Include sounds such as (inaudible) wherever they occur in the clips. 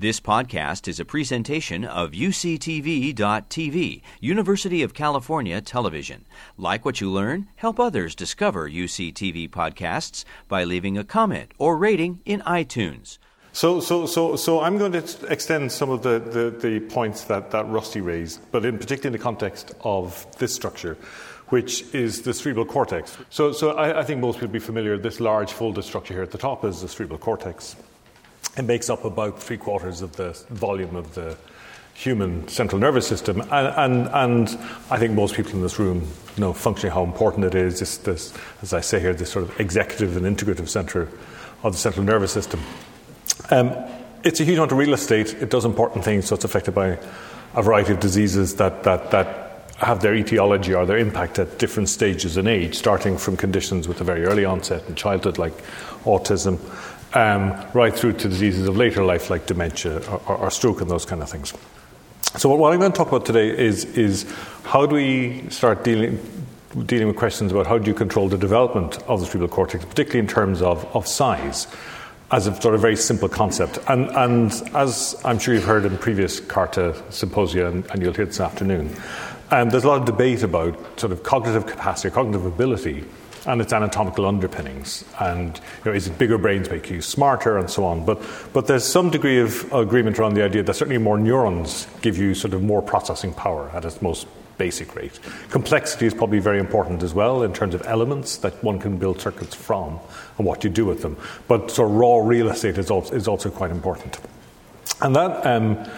This podcast is a presentation of UCTV.tv, University of California Television. Like what you learn? Help others discover UCTV podcasts by leaving a comment or rating in iTunes. So, so, so, so I'm going to extend some of the, the, the points that, that Rusty raised, but in particular in the context of this structure, which is the cerebral cortex. So, so I, I think most people will be familiar. This large folded structure here at the top is the cerebral cortex. It makes up about three quarters of the volume of the human central nervous system. And, and, and, I think most people in this room know functionally how important it is, this, this, as I say here, this sort of executive and integrative center of the central nervous system. Um, it's a huge amount of real estate. It does important things, so it's affected by a variety of diseases that, that, that have their etiology or their impact at different stages in age, starting from conditions with a very early onset in childhood, like autism, um, right through to diseases of later life like dementia or, or, stroke and those kind of things. So, what I'm going to talk about today is, is how do we start dealing, dealing with questions about how do you control the development of the cerebral cortex, particularly in terms of, of size, as a sort of very simple concept. And, and as I'm sure you've heard in previous CARTA symposia, and, and you'll hear this afternoon, um, there's a lot of debate about sort of cognitive capacity, cognitive ability and its anatomical underpinnings. And you know, is it bigger brains make you smarter and so on? But, but there's some degree of agreement around the idea that certainly more neurons give you sort of more processing power at its most basic rate. Complexity is probably very important as well in terms of elements that one can build circuits from and what you do with them. But so raw real estate is also, is also quite important. And that um,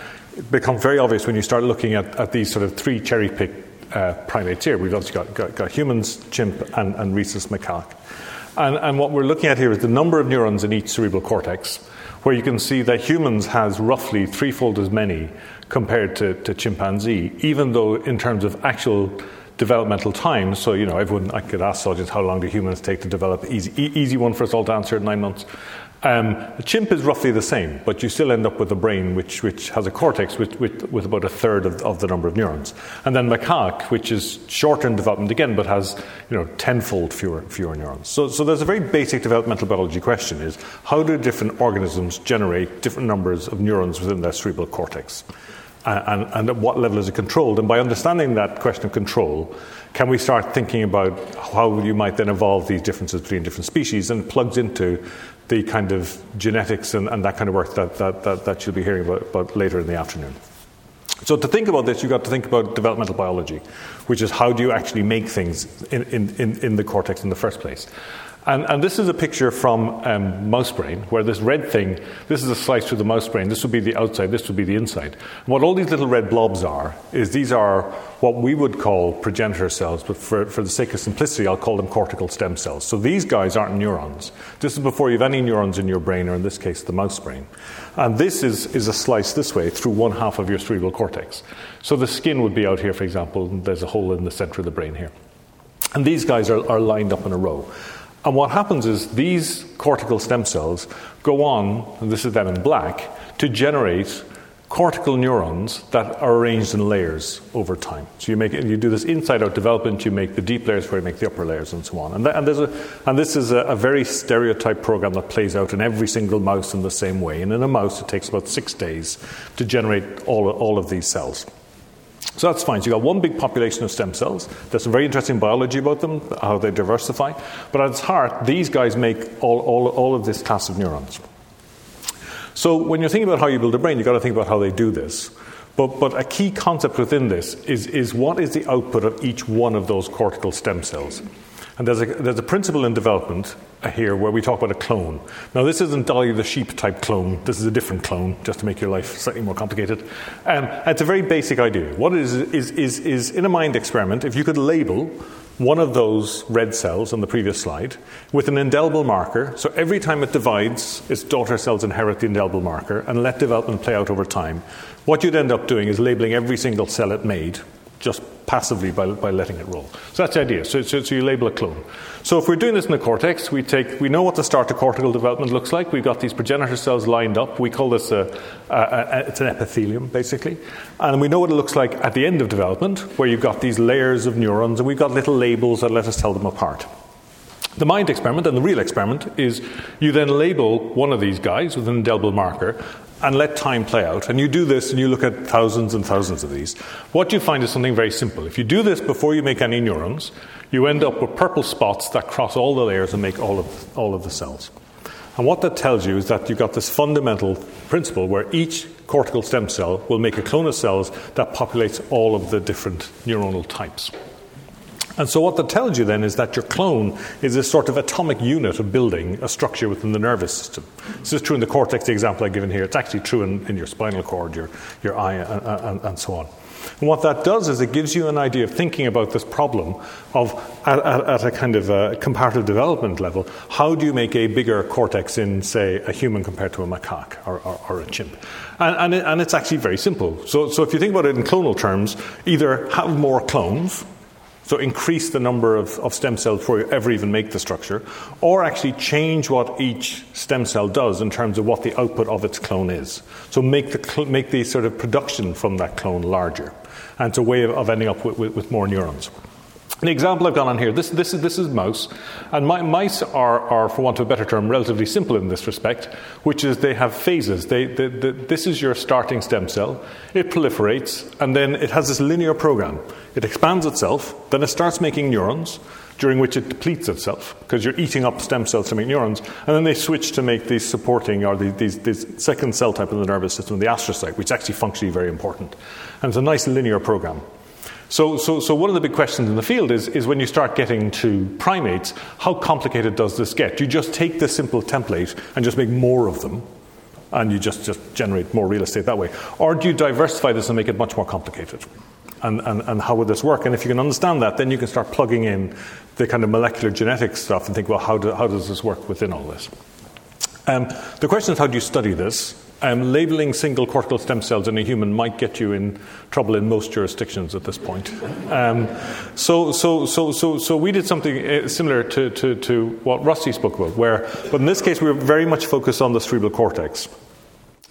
becomes very obvious when you start looking at, at these sort of three cherry picked uh, primates here. We've obviously got, got, got humans, chimp, and, and rhesus macaque. And, and, what we're looking at here is the number of neurons in each cerebral cortex, where you can see that humans has roughly threefold as many compared to, to chimpanzee, even though in terms of actual developmental time, so you know, everyone I could ask soldiers how long do humans take to develop? Easy, easy one for us all to answer in nine months. Um, the chimp is roughly the same, but you still end up with a brain which, which has a cortex with, with, with about a third of, of, the number of neurons. And then macaque, which is shorter in development again, but has you know, tenfold fewer, fewer neurons. So, so there's a very basic developmental biology question is how do different organisms generate different numbers of neurons within their cerebral cortex? and, and, at what level is it controlled? And by understanding that question of control, can we start thinking about how you might then evolve these differences between different species and plugs into the kind of genetics and, and that kind of work that, that, that, that you'll be hearing about, about later in the afternoon. So, to think about this, you've got to think about developmental biology, which is how do you actually make things in, in, in the cortex in the first place. And, and, this is a picture from um, mouse brain, where this red thing, this is a slice through the mouse brain, this would be the outside, this would be the inside. And what all these little red blobs are, is these are what we would call progenitor cells, but for, for the sake of simplicity, I'll call them cortical stem cells. So these guys aren't neurons. This is before you have any neurons in your brain, or in this case, the mouse brain. And this is, is a slice this way through one half of your cerebral cortex. So the skin would be out here, for example, and there's a hole in the center of the brain here. And these guys are, are lined up in a row. And what happens is these cortical stem cells go on, and this is them in black, to generate cortical neurons that are arranged in layers over time. So you make you do this inside out development, you make the deep layers where you make the upper layers and so on. And, and, a, and this is a, a, very stereotyped program that plays out in every single mouse in the same way. And in a mouse, it takes about six days to generate all, all of these cells. So that's fine. So you've got one big population of stem cells. There's some very interesting biology about them, how they diversify. But at its heart, these guys make all, all, all of this class of neurons. So when you're thinking about how you build a brain, you've got to think about how they do this. But, but a key concept within this is, is what is the output of each one of those cortical stem cells. And there's a, there's a principle in development here where we talk about a clone. Now, this isn't Dolly the sheep type clone. This is a different clone, just to make your life slightly more complicated. Um, it's a very basic idea. What is, is, is, is in a mind experiment, if you could label one of those red cells on the previous slide with an indelible marker. So every time it divides, its daughter cells inherit the indelible marker and let development play out over time. What you'd end up doing is labeling every single cell it made just passively by, by letting it roll. So that's the idea. So, so, so, you label a clone. So if we're doing this in the cortex, we take we know what the start of cortical development looks like. We've got these progenitor cells lined up. We call this a, a, a, it's an epithelium basically, and we know what it looks like at the end of development, where you've got these layers of neurons, and we've got little labels that let us tell them apart. The mind experiment and the real experiment is you then label one of these guys with an indelible marker and let time play out, and you do this and you look at thousands and thousands of these, what you find is something very simple. If you do this before you make any neurons, you end up with purple spots that cross all the layers and make all of, all of the cells. And what that tells you is that you've got this fundamental principle where each cortical stem cell will make a clone of cells that populates all of the different neuronal types. And so, what that tells you then is that your clone is a sort of atomic unit of building a structure within the nervous system. This is true in the cortex, the example I've given here. It's actually true in, in your spinal cord, your, your eye, and, and, and so on. And what that does is it gives you an idea of thinking about this problem of, at, at, at a kind of a comparative development level, how do you make a bigger cortex in, say, a human compared to a macaque or, or, or a chimp? And, and, it, and it's actually very simple. So, so if you think about it in clonal terms, either have more clones, so increase the number of, of, stem cells before you ever even make the structure, or actually change what each stem cell does in terms of what the output of its clone is. So make the, make the sort of production from that clone larger. And it's a way of, of ending up with, with, with more neurons. The example I've gone on here, this, this, is, this is mouse, and my, mice are, are, for want of a better term, relatively simple in this respect, which is they have phases. They, they, they, this is your starting stem cell, it proliferates, and then it has this linear program. It expands itself, then it starts making neurons, during which it depletes itself, because you're eating up stem cells to make neurons, and then they switch to make these supporting, or these, these second cell type in the nervous system, the astrocyte, which is actually functionally very important. And it's a nice linear program. So, so, so one of the big questions in the field is, is when you start getting to primates, how complicated does this get? Do you just take this simple template and just make more of them? And you just, just generate more real estate that way? Or do you diversify this and make it much more complicated? And, and, and how would this work? And if you can understand that, then you can start plugging in the kind of molecular genetics stuff and think, well, how, do, how does this work within all this? Um, the question is, how do you study this? Um, labeling single cortical stem cells in a human might get you in trouble in most jurisdictions at this point. Um, so, so, so, so, so we did something uh, similar to, to, to what Rusty spoke about, where, but in this case, we were very much focused on the cerebral cortex.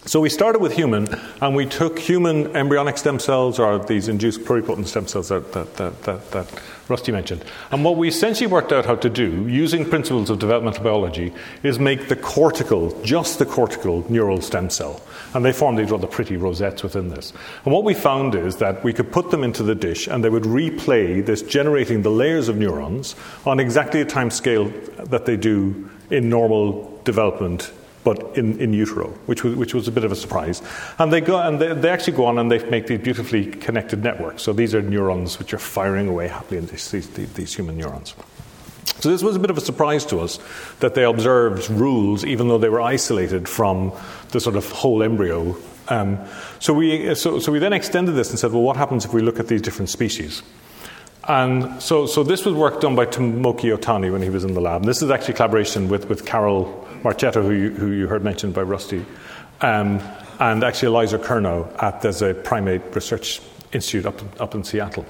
So we started with human, and we took human embryonic stem cells, or these induced pluripotent stem cells that, that, that, that, Rusty mentioned. And what we essentially worked out how to do, using principles of developmental biology, is make the cortical, just the cortical neural stem cell. And they form these rather pretty rosettes within this. And what we found is that we could put them into the dish, and they would replay this generating the layers of neurons on exactly the time scale that they do in normal development but in, in utero, which was, which was a bit of a surprise. And they go and they, they actually go on and they make these beautifully connected networks. So these are neurons which are firing away happily in these, these, these human neurons. So this was a bit of a surprise to us that they observed rules, even though they were isolated from the sort of whole embryo. Um, so, we, so, so we then extended this and said, well, what happens if we look at these different species? And so, so this was work done by Tomoki Otani when he was in the lab. And this is actually collaboration with, with Carol Marchetto, who you, who you heard mentioned by Rusty, um, and actually Eliza Curnow at there's a primate research institute up, up in Seattle.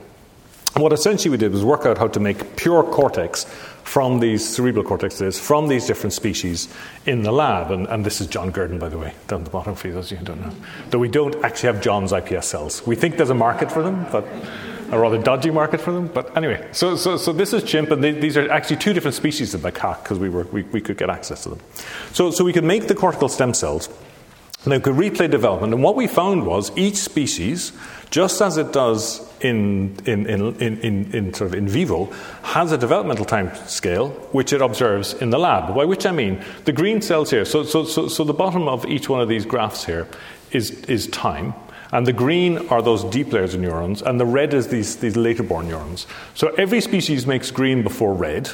And what essentially we did was work out how to make pure cortex from these cerebral cortexes, from these different species in the lab. And, and, this is John Gurdon, by the way, down the bottom for those of you who don't know. Though we don't actually have John's iPS cells. We think there's a market for them, but a rather dodgy market for them. But anyway, so, so, so this is chimp, and they, these are actually two different species of macaque because we, were, we, we could get access to them. So, so we could make the cortical stem cells. And they could replay development. And what we found was each species, just as it does in, in, in, in, in, sort of in vivo, has a developmental time scale which it observes in the lab. By which I mean the green cells here. So, so, so, so the bottom of each one of these graphs here is, is time. And the green are those deep layers of neurons, and the red is these, these later born neurons. So every species makes green before red,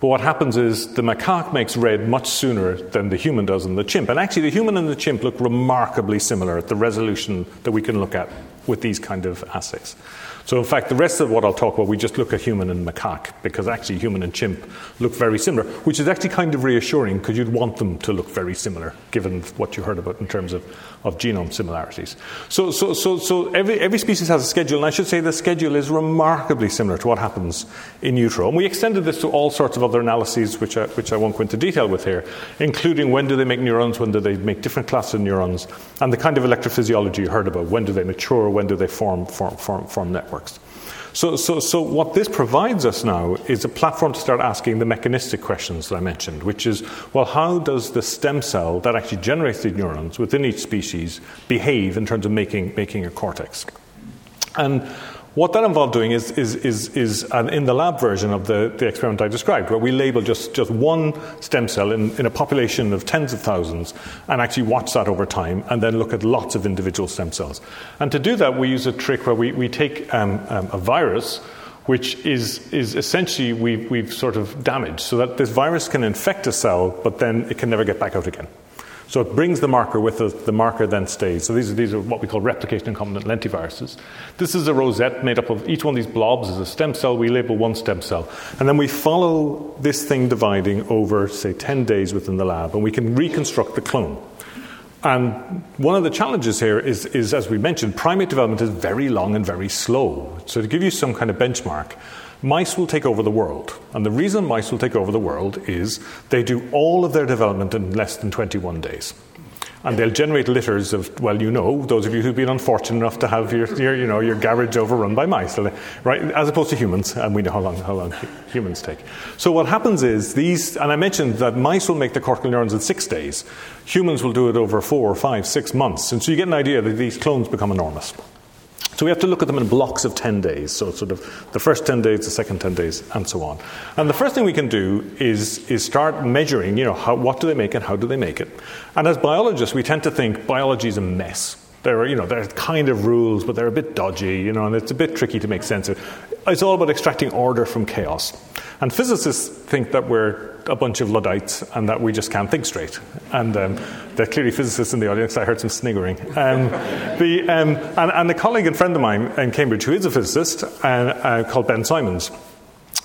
but what happens is the macaque makes red much sooner than the human does and the chimp. And actually, the human and the chimp look remarkably similar at the resolution that we can look at with these kind of assays. So, in fact, the rest of what I'll talk about, we just look at human and macaque, because actually human and chimp look very similar, which is actually kind of reassuring because you'd want them to look very similar, given what you heard about in terms of, of genome similarities. So, so, so, so every, every species has a schedule, and I should say the schedule is remarkably similar to what happens in utero. And we extended this to all sorts of other analyses, which I, which I won't go into detail with here, including when do they make neurons, when do they make different classes of neurons, and the kind of electrophysiology you heard about. When do they mature, when do they form, form, form, form networks. So, so, so what this provides us now is a platform to start asking the mechanistic questions that I mentioned, which is, well, how does the stem cell that actually generates the neurons within each species behave in terms of making, making a cortex? And what that involved doing is, is, is, is an in the lab version of the, the experiment I described, where we label just, just one stem cell in, in a population of tens of thousands and actually watch that over time and then look at lots of individual stem cells. And to do that, we use a trick where we, we take um, um, a virus which is, is essentially we've, we've sort of damaged so that this virus can infect a cell, but then it can never get back out again. So it brings the marker with it, the marker then stays. So these are, these are what we call replication incompetent lentiviruses. This is a rosette made up of each one of these blobs is a stem cell. We label one stem cell. And then we follow this thing dividing over, say, 10 days within the lab, and we can reconstruct the clone. And one of the challenges here is, is, as we mentioned, primate development is very long and very slow. So, to give you some kind of benchmark, mice will take over the world. And the reason mice will take over the world is they do all of their development in less than 21 days. And they'll generate litters of, well, you know, those of you who've been unfortunate enough to have your, your, you know, your garage overrun by mice, right? As opposed to humans, and we know how long, how long humans take. So what happens is these, and I mentioned that mice will make the cortical neurons in six days. Humans will do it over four, five, six months. And so you get an idea that these clones become enormous. So we have to look at them in blocks of 10 days. So, sort of the first 10 days, the second 10 days, and so on. And the first thing we can do is, is start measuring, you know, how, what do they make and how do they make it. And as biologists, we tend to think biology is a mess. There are, you know, there are kind of rules, but they're a bit dodgy, you know, and it's a bit tricky to make sense of. It's all about extracting order from chaos. And physicists think that we're a bunch of Luddites and that we just can't think straight. And um, there are clearly physicists in the audience. I heard some sniggering. Um, (laughs) the, um, and, and, a colleague and friend of mine in Cambridge who is a physicist uh, uh, called Ben Simons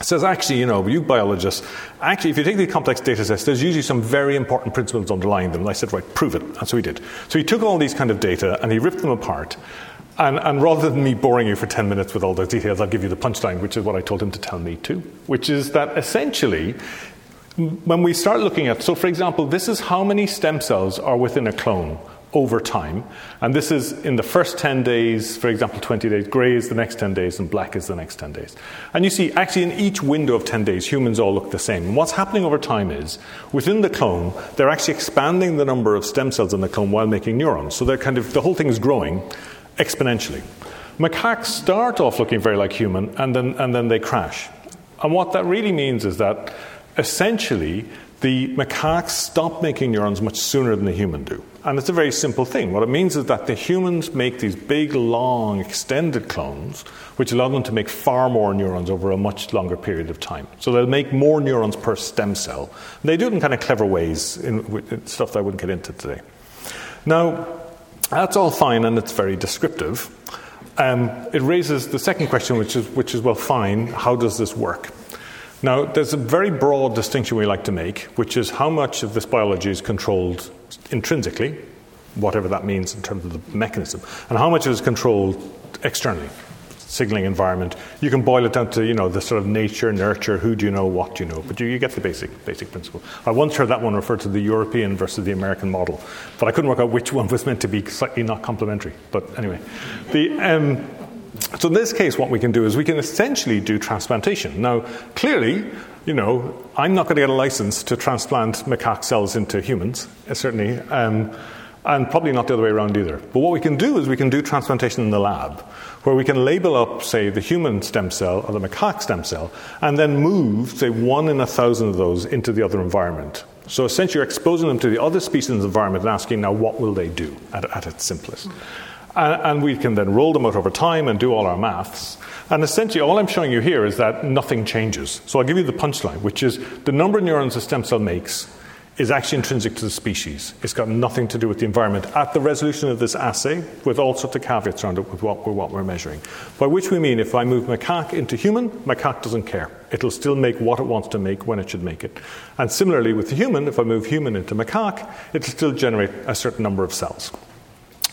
says actually, you know, you biologists, actually, if you take these complex data sets, there's usually some very important principles underlying them. And I said, right, prove it. And so he did. So he took all these kind of data and he ripped them apart. And, and, rather than me boring you for 10 minutes with all those details, I'll give you the punchline, which is what I told him to tell me too, which is that essentially, when we start looking at, so for example, this is how many stem cells are within a clone over time. And this is in the first 10 days, for example, 20 days, grey is the next 10 days, and black is the next 10 days. And you see, actually, in each window of 10 days, humans all look the same. And what's happening over time is, within the clone, they're actually expanding the number of stem cells in the clone while making neurons. So they're kind of, the whole thing is growing exponentially. Macaques start off looking very like human, and then, and then they crash. And what that really means is that essentially the macaques stop making neurons much sooner than the human do. And it's a very simple thing. What it means is that the humans make these big, long, extended clones, which allow them to make far more neurons over a much longer period of time. So they'll make more neurons per stem cell. And they do it in kind of clever ways, in, stuff that I wouldn't get into today. Now, that's all fine and it's very descriptive. Um, it raises the second question, which is, which is well, fine, how does this work? Now, there's a very broad distinction we like to make, which is how much of this biology is controlled intrinsically, whatever that means in terms of the mechanism, and how much is controlled externally signaling environment. You can boil it down to you know the sort of nature, nurture, who do you know, what do you know, but you, you, get the basic basic principle. I once heard that one referred to the European versus the American model, but I couldn't work out which one was meant to be slightly not complementary. But anyway, the. Um, so in this case, what we can do is we can essentially do transplantation. Now, clearly, you know, I'm not going to get a license to transplant macaque cells into humans, certainly. Um, and probably not the other way around either. But what we can do is we can do transplantation in the lab, where we can label up, say, the human stem cell or the macaque stem cell, and then move, say, one in a thousand of those into the other environment. So essentially, you're exposing them to the other species environment and asking, now, what will they do at, at its simplest? And, and we can then roll them out over time and do all our maths. And essentially, all I'm showing you here is that nothing changes. So I'll give you the punchline, which is the number of neurons a stem cell makes is actually intrinsic to the species. It's got nothing to do with the environment at the resolution of this assay, with all sorts of caveats around it with what we're, what we're measuring. By which we mean if I move macaque into human, macaque doesn't care. It'll still make what it wants to make when it should make it. And similarly with the human, if I move human into macaque, it'll still generate a certain number of cells.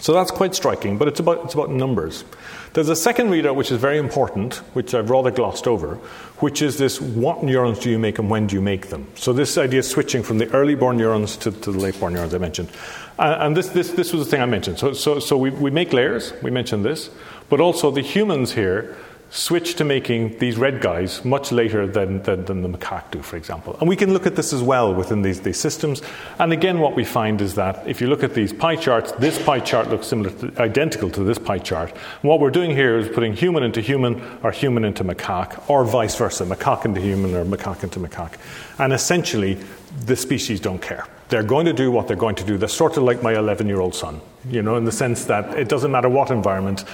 So that's quite striking, but it's about, it's about numbers. There's a second readout which is very important, which I've rather glossed over, which is this what neurons do you make and when do you make them? So, this idea of switching from the early born neurons to, to the late born neurons I mentioned. Uh, and this, this, this was the thing I mentioned. So, so, so we, we make layers, we mentioned this, but also the humans here switch to making these red guys much later than, than, than, the macaque do, for example. And we can look at this as well within these, these systems. And again, what we find is that if you look at these pie charts, this pie chart looks similar, to, identical to this pie chart. And what we're doing here is putting human into human or human into macaque, or vice versa, macaque into human or macaque into macaque. And essentially, the species don't care. They're going to do what they're going to do. They're sort of like my 11 year old son, you know, in the sense that it doesn't matter what environment,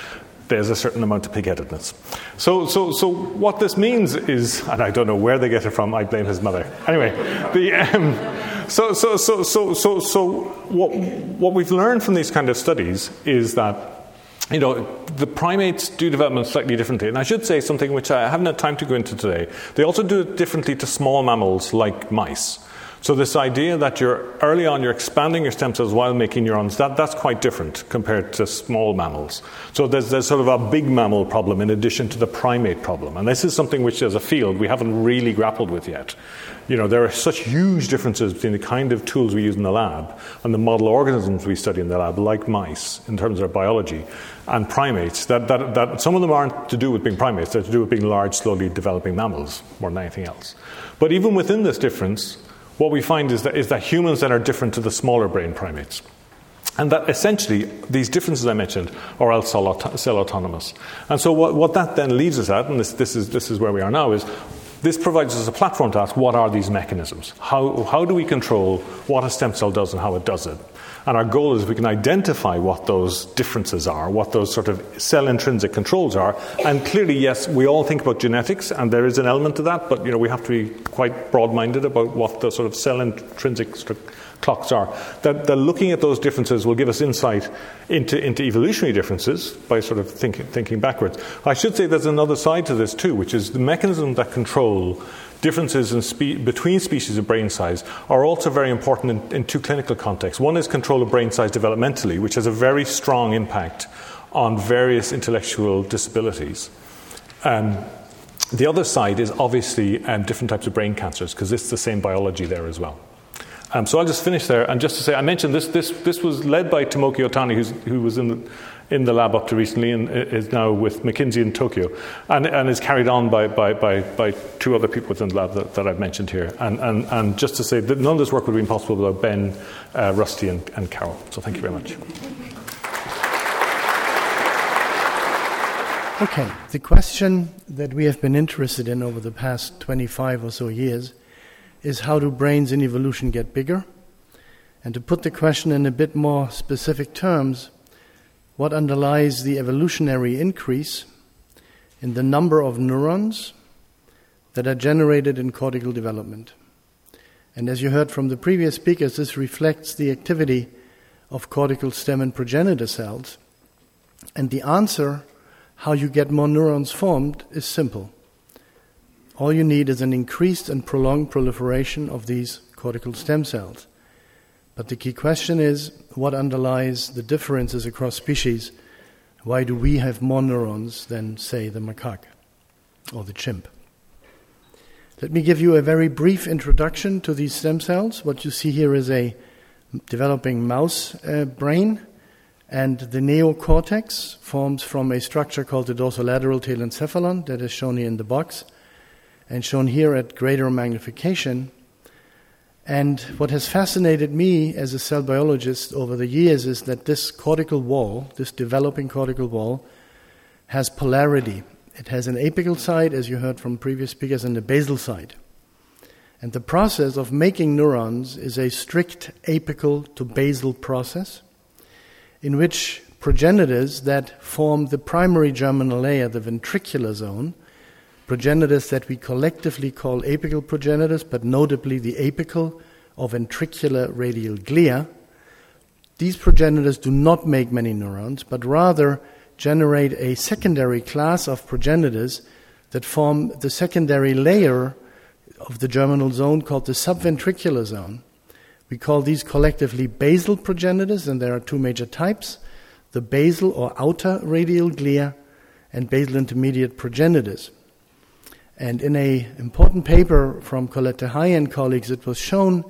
there's a certain amount of pigheadedness. So, so, so what this means is, and I don't know where they get it from, I blame his mother. Anyway, the, um, so, so, so, so, so, so what, what we've learned from these kind of studies is that you know, the primates do development slightly differently. And I should say something which I haven't had time to go into today. They also do it differently to small mammals like mice. So this idea that you're early on you're expanding your stem cells while making neurons, that, that's quite different compared to small mammals. So there's, there's sort of a big mammal problem in addition to the primate problem. And this is something which as a field we haven't really grappled with yet. You know, there are such huge differences between the kind of tools we use in the lab and the model organisms we study in the lab, like mice, in terms of their biology, and primates, that, that, that some of them aren't to do with being primates, they're to do with being large, slowly developing mammals more than anything else. But even within this difference, what we find is that, is that humans then are different to the smaller brain primates. And that essentially, these differences I mentioned are all cell, autonomous. And so, what, what that then leaves us at, and this, this, is, this is where we are now, is this provides us a platform to ask what are these mechanisms? How, how do we control what a stem cell does and how it does it? And our goal is we can identify what those differences are, what those sort of cell intrinsic controls are. And clearly, yes, we all think about genetics, and there is an element to that, but you know, we have to be quite broad minded about what the sort of cell intrinsic clocks are. That, that, looking at those differences will give us insight into, into evolutionary differences by sort of thinking, thinking backwards. I should say there's another side to this too, which is the mechanisms that control differences spe- between species of brain size are also very important in, in, two clinical contexts. One is control of brain size developmentally, which has a very strong impact on various intellectual disabilities. Um, the other side is obviously um, different types of brain cancers, because it's the same biology there as well. Um, so I'll just finish there. And just to say, I mentioned this, this, this was led by Tomoki Otani, who was in the, in the lab up to recently and is now with McKinsey in Tokyo, and, and is carried on by, by, by, by two other people within the lab that, that I've mentioned here. And, and, and just to say that none of this work would have been possible without Ben, uh, Rusty, and, and Carol. So thank you very much. Okay, the question that we have been interested in over the past 25 or so years is how do brains in evolution get bigger? And to put the question in a bit more specific terms, what underlies the evolutionary increase in the number of neurons that are generated in cortical development. And as you heard from the previous speakers, this reflects the activity of cortical stem and progenitor cells. And the answer, how you get more neurons formed, is simple. All you need is an increased and prolonged proliferation of these cortical stem cells. But the key question is what underlies the differences across species? Why do we have more neurons than, say, the macaque or the chimp? Let me give you a very brief introduction to these stem cells. What you see here is a developing mouse uh, brain, and the neocortex forms from a structure called the dorsolateral telencephalon that is shown here in the box and shown here at greater magnification. And what has fascinated me as a cell biologist over the years is that this cortical wall, this developing cortical wall, has polarity. It has an apical side, as you heard from previous speakers, and a basal side. And the process of making neurons is a strict apical to basal process in which progenitors that form the primary germinal layer, the ventricular zone, progenitors that we collectively call apical progenitors, but notably the apical or ventricular radial glia, these progenitors do not make many neurons, but rather generate a secondary class of progenitors that form the secondary layer of the germinal zone called the subventricular zone. We call these collectively basal progenitors, and there are two major types the basal or outer radial glia and basal intermediate progenitors. And in an important paper from Colette Dehay and colleagues, it was shown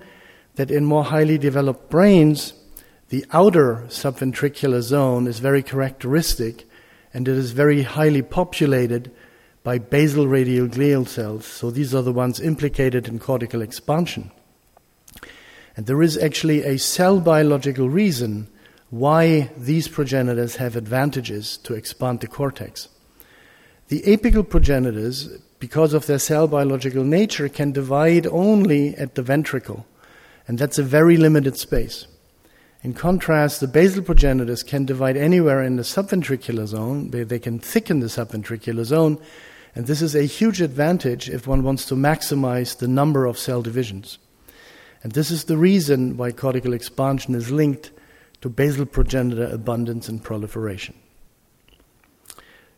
that in more highly developed brains, the outer subventricular zone is very characteristic and it is very highly populated by basal radial glial cells. So these are the ones implicated in cortical expansion. And there is actually a cell biological reason why these progenitors have advantages to expand the cortex. The apical progenitors, because of their cell biological nature, can divide only at the ventricle, and that's a very limited space. In contrast, the basal progenitors can divide anywhere in the subventricular zone, they, they can thicken the subventricular zone, and this is a huge advantage if one wants to maximize the number of cell divisions. And this is the reason why cortical expansion is linked to basal progenitor abundance and proliferation.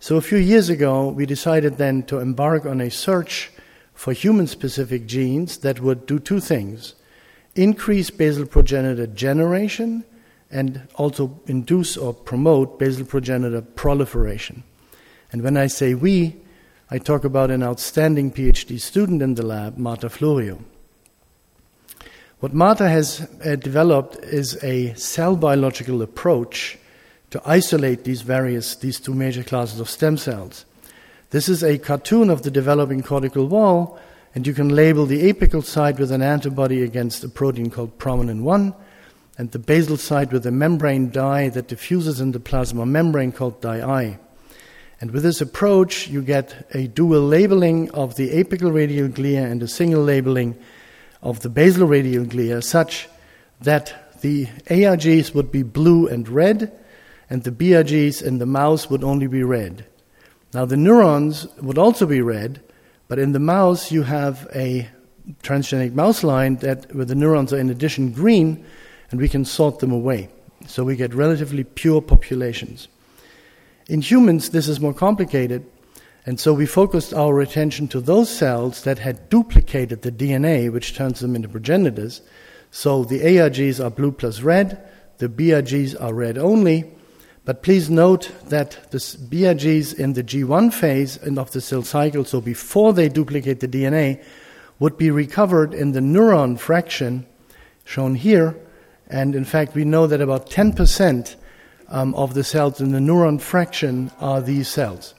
So, a few years ago, we decided then to embark on a search for human specific genes that would do two things increase basal progenitor generation and also induce or promote basal progenitor proliferation. And when I say we, I talk about an outstanding PhD student in the lab, Marta Florio. What Marta has uh, developed is a cell biological approach to isolate these various, these two major classes of stem cells. This is a cartoon of the developing cortical wall, and you can label the apical side with an antibody against a protein called prominin 1, and the basal side with a membrane dye that diffuses in the plasma membrane called DiI. And with this approach, you get a dual labeling of the apical radial glia and a single labeling of the basal radial glia such that the ARGs would be blue and red, and the BRGs in the mouse would only be red. Now, the neurons would also be red, but in the mouse, you have a transgenic mouse line that where the neurons are in addition green, and we can sort them away. So we get relatively pure populations. In humans, this is more complicated and so we focused our attention to those cells that had duplicated the DNA, which turns them into progenitors. So the ARGs are blue plus red, the BRGs are red only. But please note that the BRGs in the G1 phase and of the cell cycle, so before they duplicate the DNA, would be recovered in the neuron fraction shown here. And in fact, we know that about 10% um, of the cells in the neuron fraction are these cells.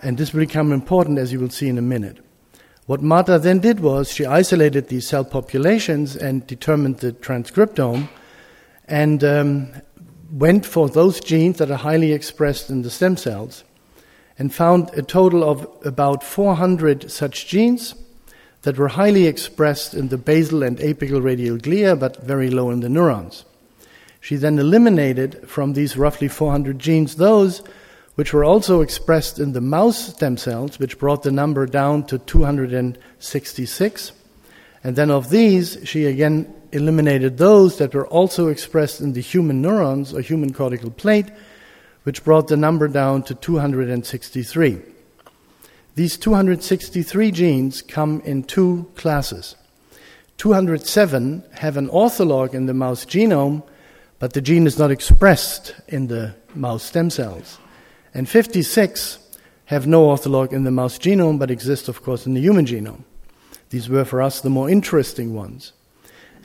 And this will become important as you will see in a minute. What Marta then did was she isolated these cell populations and determined the transcriptome and um, went for those genes that are highly expressed in the stem cells and found a total of about 400 such genes that were highly expressed in the basal and apical radial glia but very low in the neurons. She then eliminated from these roughly 400 genes those which were also expressed in the mouse stem cells, which brought the number down to 266. And then of these, she again eliminated those that were also expressed in the human neurons or human cortical plate, which brought the number down to 263. These 263 genes come in two classes. 207 have an ortholog in the mouse genome, but the gene is not expressed in the mouse stem cells. And 56 have no ortholog in the mouse genome, but exist, of course, in the human genome. These were for us the more interesting ones.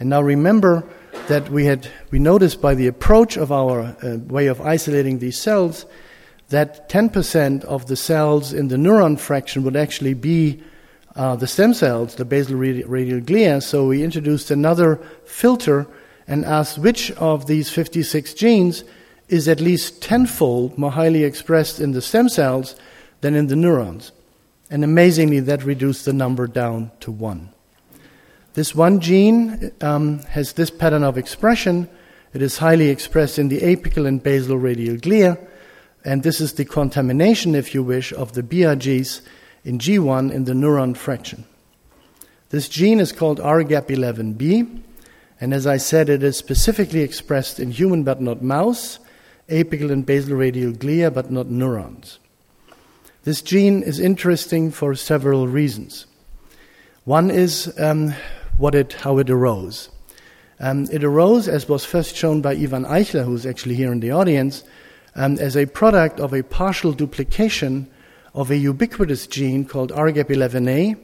And now remember that we had we noticed by the approach of our uh, way of isolating these cells that 10% of the cells in the neuron fraction would actually be uh, the stem cells, the basal radial glia. So we introduced another filter and asked which of these 56 genes is at least tenfold more highly expressed in the stem cells than in the neurons. And amazingly, that reduced the number down to one. This one gene um, has this pattern of expression. It is highly expressed in the apical and basal radial glia, and this is the contamination, if you wish, of the BRGs in G1 in the neuron fraction. This gene is called ARHGAP11B, and as I said, it is specifically expressed in human but not mouse, apical and basal radial glia, but not neurons. This gene is interesting for several reasons. One is um, what it, how it arose. Um, it arose, as was first shown by Evan Eichler, who's actually here in the audience, um, as a product of a partial duplication of a ubiquitous gene called ARHGAP11A,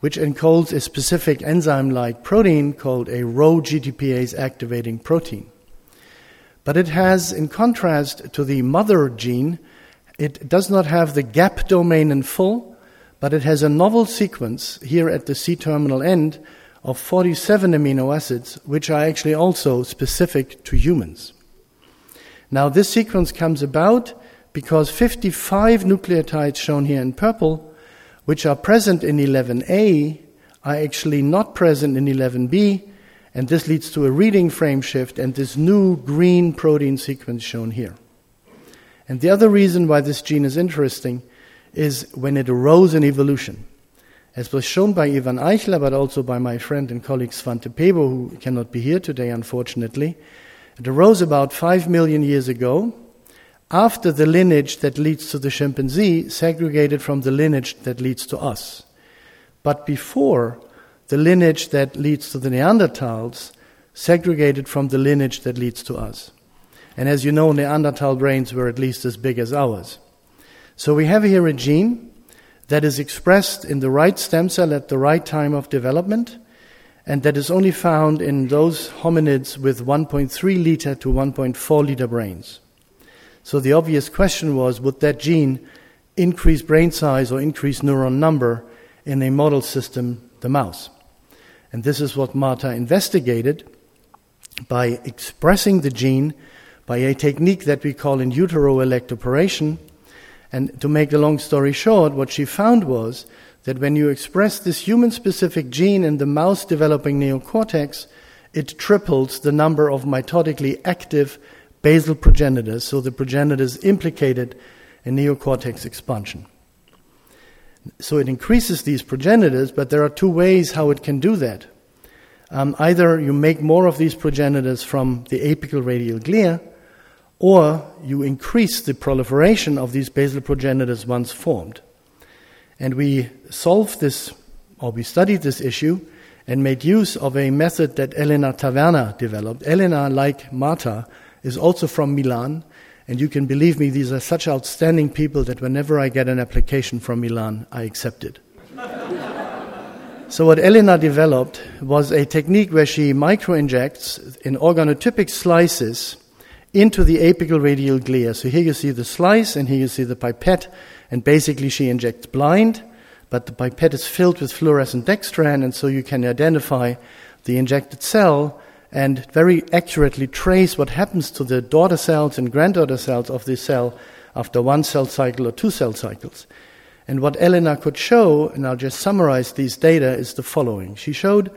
which encodes a specific enzyme like protein called a Rho GTPase activating protein. But it has, in contrast to the mother gene, It does not have the gap domain in full, but it has a novel sequence here at the C terminal end of 47 amino acids, which are actually also specific to humans. Now, this sequence comes about because 55 nucleotides shown here in purple, which are present in 11A, are actually not present in 11B, and this leads to a reading frame shift and this new green protein sequence shown here. And the other reason why this gene is interesting is when it arose in evolution. As was shown by Evan Eichler, but also by my friend and colleague Svante Pääbo, who cannot be here today, unfortunately, it arose about five million years ago after the lineage that leads to the chimpanzee segregated from the lineage that leads to us. But before the lineage that leads to the Neanderthals segregated from the lineage that leads to us. And as you know, Neanderthal brains were at least as big as ours. So we have here a gene that is expressed in the right stem cell at the right time of development, and that is only found in those hominids with 1.3 liter to 1.4 liter brains. So the obvious question was would that gene increase brain size or increase neuron number in a model system, the mouse? And this is what Marta investigated by expressing the gene by a technique that we call in utero electroporation. And to make the long story short, what she found was that when you express this human specific gene in the mouse developing neocortex, it triples the number of mitotically active basal progenitors, so the progenitors implicated in neocortex expansion. So it increases these progenitors, but there are two ways how it can do that. Um, either you make more of these progenitors from the apical radial glia, or you increase the proliferation of these basal progenitors once formed. And we solved this, or we studied this issue, and made use of a method that Elena Taverna developed. Elena, like Marta, is also from Milan, and you can believe me, these are such outstanding people that whenever I get an application from Milan, I accept it. (laughs) so, what Elena developed was a technique where she microinjects in organotypic slices into the apical radial glia. So, here you see the slice, and here you see the pipette, and basically she injects blind, but the pipette is filled with fluorescent dextran, and so you can identify the injected cell and very accurately trace what happens to the daughter cells and granddaughter cells of this cell after one cell cycle or two cell cycles. And what Elena could show, and I'll just summarize these data, is the following. She showed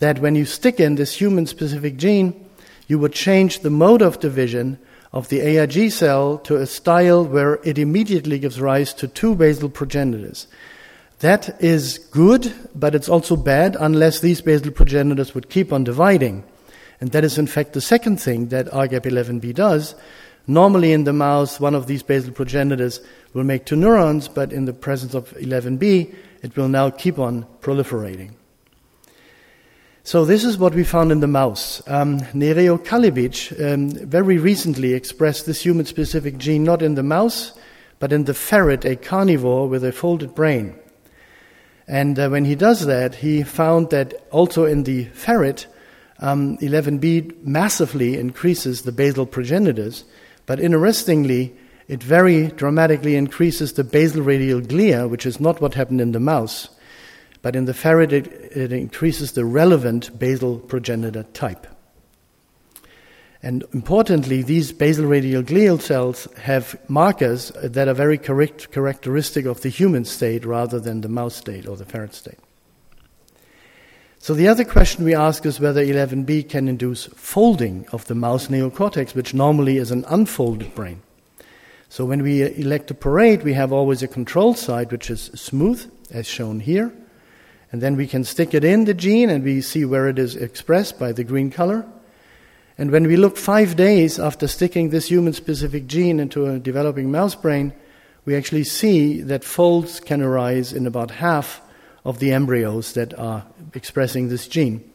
that when you stick in this human specific gene, you would change the mode of division of the ARG cell to a style where it immediately gives rise to two basal progenitors. That is good, but it's also bad unless these basal progenitors would keep on dividing. And that is, in fact, the second thing that ARHGAP11B does. Normally, in the mouse, one of these basal progenitors will make two neurons, but in the presence of 11B, it will now keep on proliferating. So, this is what we found in the mouse. Um, Nereo Kalebic um, very recently expressed this human specific gene not in the mouse, but in the ferret, a carnivore with a folded brain. And uh, when he does that, he found that also in the ferret, um, 11b massively increases the basal progenitors, but interestingly, it very dramatically increases the basal radial glia, which is not what happened in the mouse. But in the ferret, it, it increases the relevant basal progenitor type. And importantly, these basal radial glial cells have markers that are very correct, characteristic of the human state rather than the mouse state or the ferret state. So the other question we ask is whether 11b can induce folding of the mouse neocortex, which normally is an unfolded brain. So when we electroporate, we have always a control site which is smooth, as shown here. And then we can stick it in the gene and we see where it is expressed by the green color. And when we look five days after sticking this human specific gene into a developing mouse brain, we actually see that folds can arise in about half of the embryos that are expressing this gene.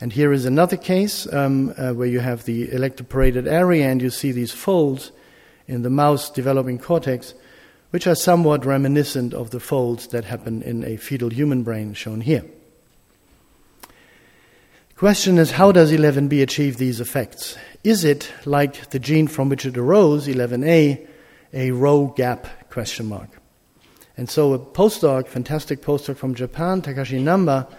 And here is another case um, uh, where you have the electroporated area and you see these folds in the mouse developing cortex, which are somewhat reminiscent of the folds that happen in a fetal human brain shown here. Question is how does 11b achieve these effects? Is it like the gene from which it arose, 11a, a Rho GAP question mark. And so a postdoc, fantastic postdoc from Japan, Takashi Namba,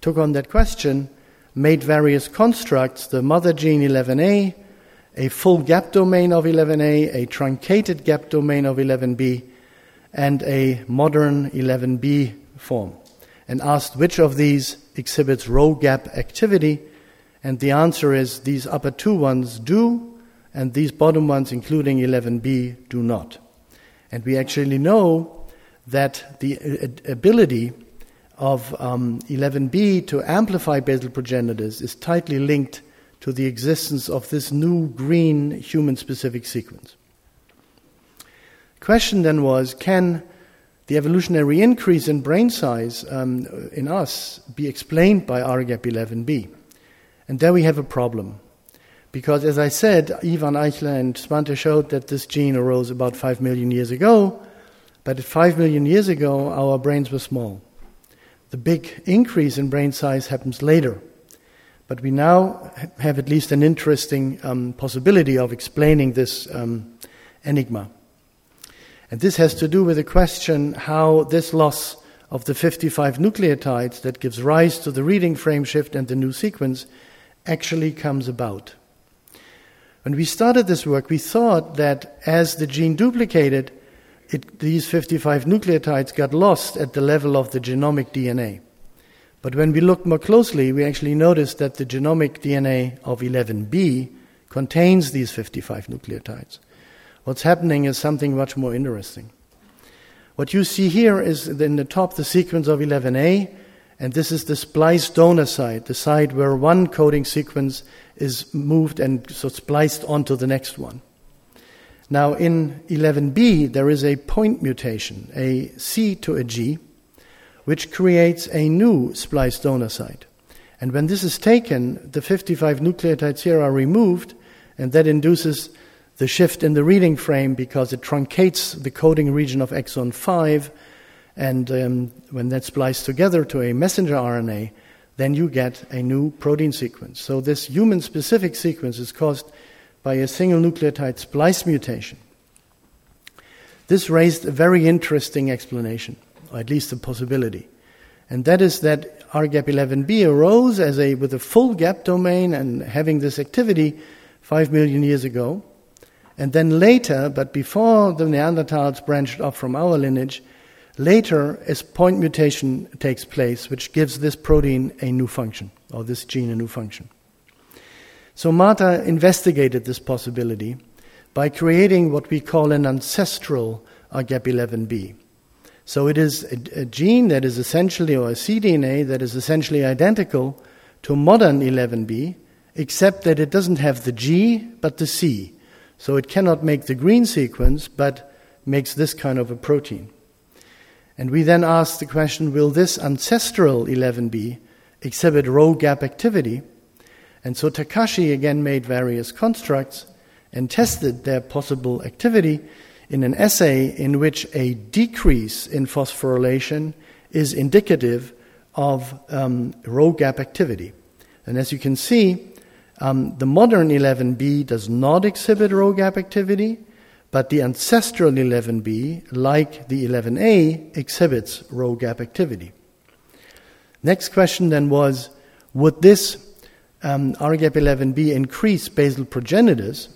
took on that question, made various constructs, the mother gene 11a, a full gap domain of 11a, a truncated gap domain of 11b, and a modern 11b form, and asked which of these exhibits Rho GAP activity, and the answer is these upper two ones do, and these bottom ones, including 11b, do not. And we actually know that the ability of um, 11b to amplify basal progenitors is tightly linked to the existence of this new green human specific sequence. Question then was can the evolutionary increase in brain size um, in us be explained by ARHGAP11B? And there we have a problem. Because as I said, Evan Eichler and Svante showed that this gene arose about 5 million years ago, but 5 million years ago our brains were small. The big increase in brain size happens later. But we now have at least an interesting um, possibility of explaining this um, enigma. And this has to do with the question how this loss of the 55 nucleotides that gives rise to the reading frame shift and the new sequence actually comes about. When we started this work, we thought that as the gene duplicated, it, these 55 nucleotides got lost at the level of the genomic DNA. But when we looked more closely, we actually noticed that the genomic DNA of 11b contains these 55 nucleotides. What's happening is something much more interesting. What you see here is in the top the sequence of 11a, and this is the spliced donor site, the site where one coding sequence is moved and so spliced onto the next one. Now, in 11b, there is a point mutation, a C to a G, which creates a new spliced donor site. And when this is taken, the 55 nucleotides here are removed, and that induces the shift in the reading frame because it truncates the coding region of exon 5. And um, when that's spliced together to a messenger RNA, then you get a new protein sequence. So, this human specific sequence is caused by a single nucleotide splice mutation. This raised a very interesting explanation or at least a possibility. And that is that ARHGAP11B arose as a, with a full gap domain and having this activity five million years ago. And then later, but before the Neanderthals branched off from our lineage, later a point mutation takes place, which gives this protein a new function, or this gene a new function. So Marta investigated this possibility by creating what we call an ancestral ARHGAP11B. So it is a, a, gene that is essentially, or a cDNA that is essentially identical to modern 11b, except that it doesn't have the G but the C. So it cannot make the green sequence, but makes this kind of a protein. And we then ask the question will this ancestral 11b exhibit Rho GAP activity? And so Takashi again made various constructs and tested their possible activity in an assay in which a decrease in phosphorylation is indicative of um, Rho GAP activity. And as you can see, um, the modern 11b does not exhibit Rho GAP activity, but the ancestral 11b, like the 11a, exhibits Rho GAP activity. Next question then was would this um, ARHGAP11B increase basal progenitors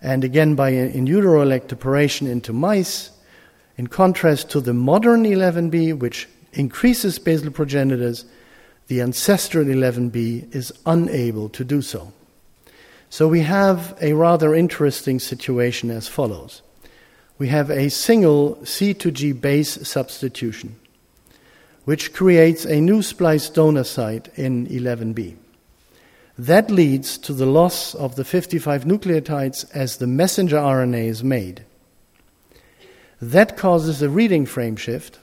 and again by in utero electroporation into mice, in contrast to the modern 11b, which increases basal progenitors, the ancestral 11b is unable to do so. So we have a rather interesting situation as follows. We have a single C to G base substitution, which creates a new splice donor site in 11b. That leads to the loss of the 55 nucleotides as the messenger RNA is made. That causes a reading frame shift.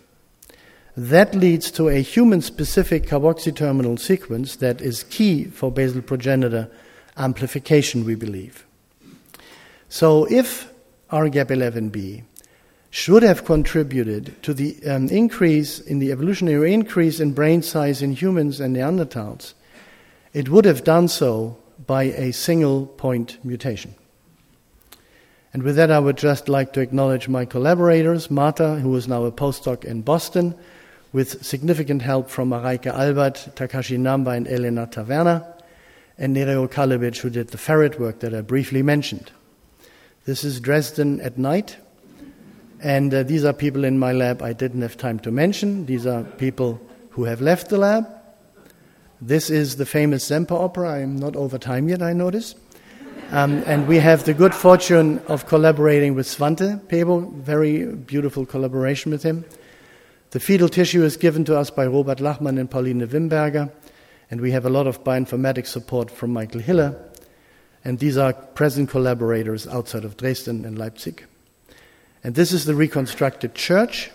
That leads to a human specific carboxy terminal sequence that is key for basal progenitor amplification, we believe. So, if ARHGAP11B should have contributed to the um, increase in the evolutionary increase in brain size in humans and Neanderthals, it would have done so by a single point mutation. And with that, I would just like to acknowledge my collaborators, Marta, who is now a postdoc in Boston, with significant help from Mareike Albert, Takashi Namba, and Elena Taverna, and Nereo Kalebic, who did the ferret work that I briefly mentioned. This is Dresden at night, and uh, these are people in my lab I didn't have time to mention. These are people who have left the lab. This is the famous Semper opera. I'm not over time yet, I notice. Um, and we have the good fortune of collaborating with Svante Pääbo, very beautiful collaboration with him. The fetal tissue is given to us by Robert Lachmann and Pauline Wimberger, and we have a lot of bioinformatics support from Michael Hiller. And these are present collaborators outside of Dresden and Leipzig. And this is the reconstructed church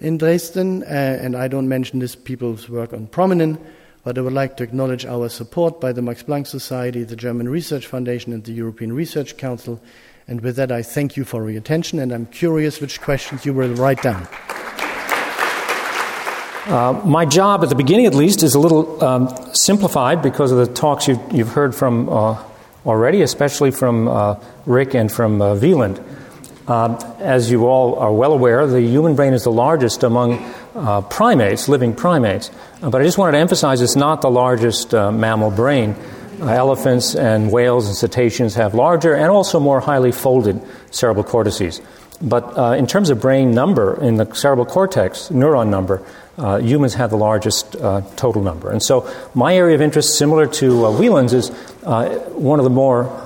in Dresden, uh, and I don't mention this people's work on prominin, but I would like to acknowledge our support by the Max Planck Society, the German Research Foundation, and the European Research Council. And with that, I thank you for your attention, and I'm curious which questions you will write down. Uh, my job, at the beginning at least, is a little um, simplified because of the talks you've, you've heard from uh, already, especially from uh, Rick and from uh, Wieland. Uh, as you all are well aware, the human brain is the largest among uh, primates, living primates. Uh, but I just wanted to emphasize it's not the largest mammal brain. Elephants and whales and cetaceans have larger and also more highly folded cerebral cortices. But in terms of brain number, in the cerebral cortex, neuron number, uh, humans have the largest total number. And so my area of interest, similar to Wieland's, is one of the more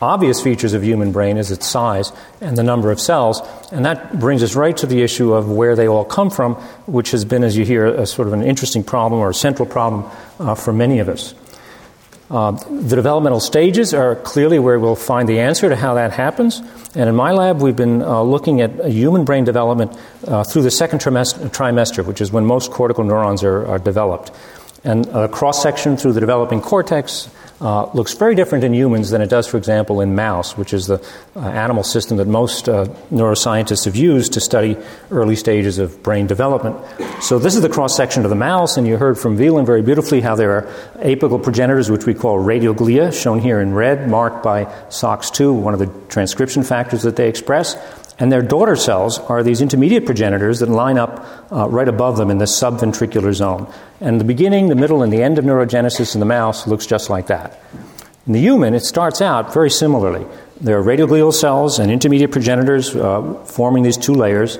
obvious features of human brain is its size and the number of cells. And that brings us right to the issue of where they all come from, which has been, as you hear, a sort of an interesting problem or a central problem uh, for many of us. Uh, the developmental stages are clearly where we'll find the answer to how that happens. And in my lab, we've been uh, looking at human brain development uh, through the second trimester, trimester, which is when most cortical neurons are, are developed. And a cross section through the developing cortex, uh, looks very different in humans than it does, for example, in mouse, which is the uh, animal system that most uh, neuroscientists have used to study early stages of brain development. So, this is the cross section of the mouse, and you heard from Wieland very beautifully how there are apical progenitors, which we call radioglia, shown here in red, marked by SOX2, one of the transcription factors that they express. And their daughter cells are these intermediate progenitors that line up uh, right above them in the subventricular zone. And the beginning, the middle, and the end of neurogenesis in the mouse looks just like that. In the human, it starts out very similarly. There are radioglial cells and intermediate progenitors uh, forming these two layers,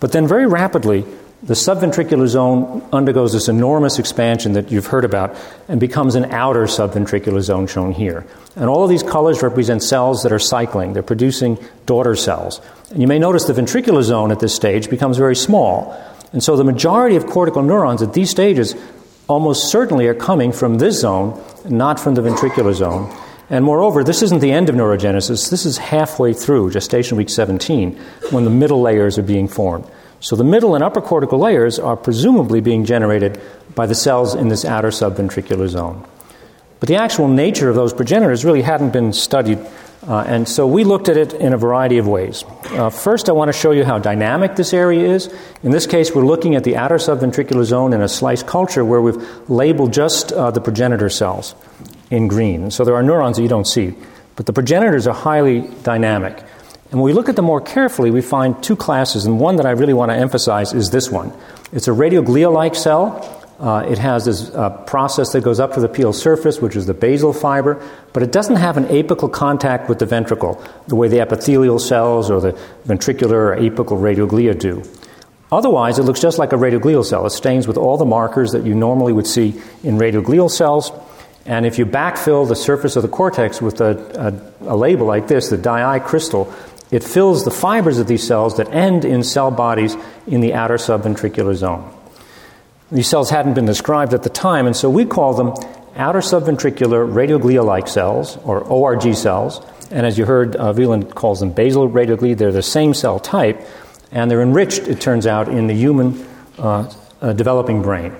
but then very rapidly, the subventricular zone undergoes this enormous expansion that you've heard about and becomes an outer subventricular zone shown here. And all of these colors represent cells that are cycling, they're producing daughter cells. And you may notice the ventricular zone at this stage becomes very small. And so the majority of cortical neurons at these stages almost certainly are coming from this zone, not from the ventricular zone. And moreover, this isn't the end of neurogenesis, this is halfway through gestation week 17 when the middle layers are being formed. So the middle and upper cortical layers are presumably being generated by the cells in this outer subventricular zone. But the actual nature of those progenitors really hadn't been studied, uh, and so we looked at it in a variety of ways. Uh, first, I want to show you how dynamic this area is. In this case, we're looking at the outer subventricular zone in a slice culture where we've labeled just uh, the progenitor cells in green. So there are neurons that you don't see, but the progenitors are highly dynamic. And when we look at them more carefully, we find two classes, and one that I really want to emphasize is this one. It's a radioglia like cell. Uh, it has this uh, process that goes up to the pial surface, which is the basal fiber, but it doesn't have an apical contact with the ventricle, the way the epithelial cells or the ventricular or apical radioglia do. Otherwise, it looks just like a radioglial cell. It stains with all the markers that you normally would see in radioglial cells. And if you backfill the surface of the cortex with a, a, a label like this, the dye crystal, it fills the fibers of these cells that end in cell bodies in the outer subventricular zone. These cells hadn't been described at the time, and so we call them outer subventricular radioglia like cells, or ORG cells. And as you heard, uh, calls them basal radioglia. They're the same cell type, and they're enriched, it turns out, in the human uh, uh, developing brain.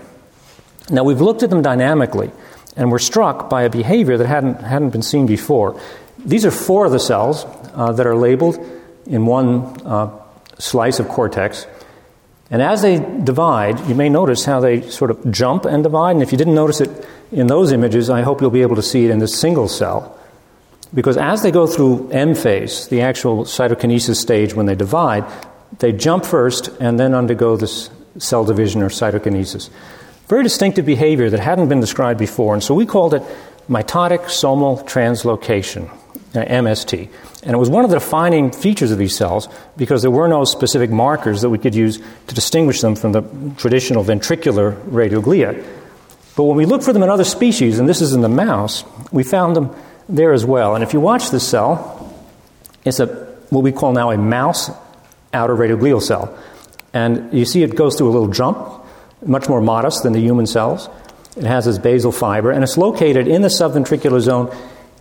Now, we've looked at them dynamically, and we're struck by a behavior that hadn't, hadn't been seen before. These are four of the cells uh, that are labeled in one uh, slice of cortex. And as they divide, you may notice how they sort of jump and divide. And if you didn't notice it in those images, I hope you'll be able to see it in this single cell. because as they go through M phase, the actual cytokinesis stage when they divide, they jump first and then undergo this cell division or cytokinesis. Very distinctive behavior that hadn't been described before, and so we called it mitotic somal translocation, Uh, MST. And it was one of the defining features of these cells because there were no specific markers that we could use to distinguish them from the traditional ventricular radioglia. But when we looked for them in other species, and this is in the mouse, we found them there as well. And if you watch this cell, it's a what we call now a mouse outer radioglial cell. And you see it goes through a little jump, much more modest than the human cells. It has its basal fiber, and it's located in the subventricular zone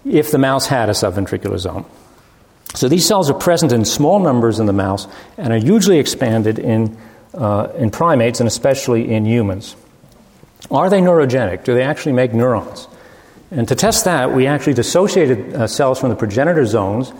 if the mouse had a subventricular zone. So these cells are present in small numbers in the mouse and are hugely expanded in, uh, in primates and especially in humans. Are they neurogenic? Do they actually make neurons? And to test that, we actually dissociated uh, cells from the progenitor zones,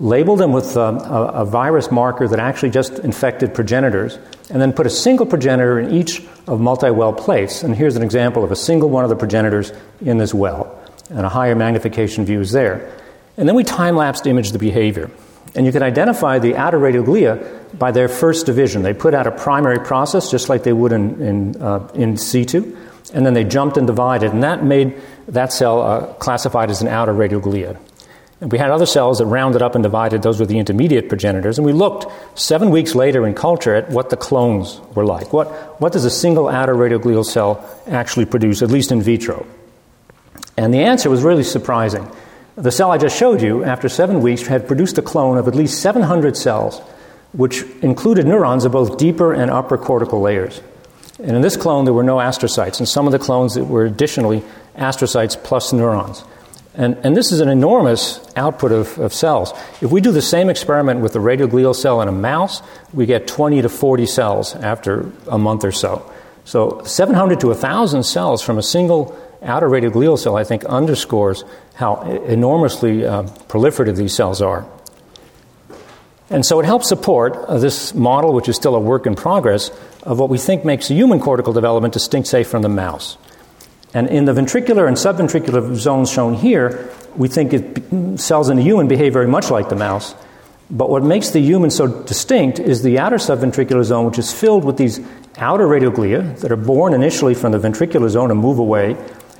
labeled them with uh, a, a, virus marker that actually just infected progenitors, and then put a single progenitor in each of multi well plates. And here's an example of a single one of the progenitors in this well. And a higher magnification view is there. And then we time lapsed image the behavior. And you can identify the outer radioglia by their first division. They put out a primary process just like they would in, in, uh, in situ, and then they jumped and divided, and that made that cell uh, classified as an outer radioglia. And we had other cells that rounded up and divided, those were the intermediate progenitors, and we looked seven weeks later in culture at what the clones were like. What, what does a single outer radioglial cell actually produce, at least in vitro? And the answer was really surprising. The cell I just showed you, after seven weeks, had produced a clone of at least 700 cells, which included neurons of both deeper and upper cortical layers. And in this clone, there were no astrocytes. and some of the clones, that were additionally astrocytes plus neurons. And, and this is an enormous output of, of cells. If we do the same experiment with a radioglial cell in a mouse, we get 20 to 40 cells after a month or so. So 700 to 1,000 cells from a single outer radioglial cell, I think, underscores how enormously uh, proliferative these cells are. And so it helps support uh, this model, which is still a work in progress, of what we think makes human cortical development distinct, say, from the mouse. And in the ventricular and subventricular zones shown here, we think it, cells in the human behave very much like the mouse. But what makes the human so distinct is the outer subventricular zone, which is filled with these outer radioglia that are born initially from the ventricular zone and move away,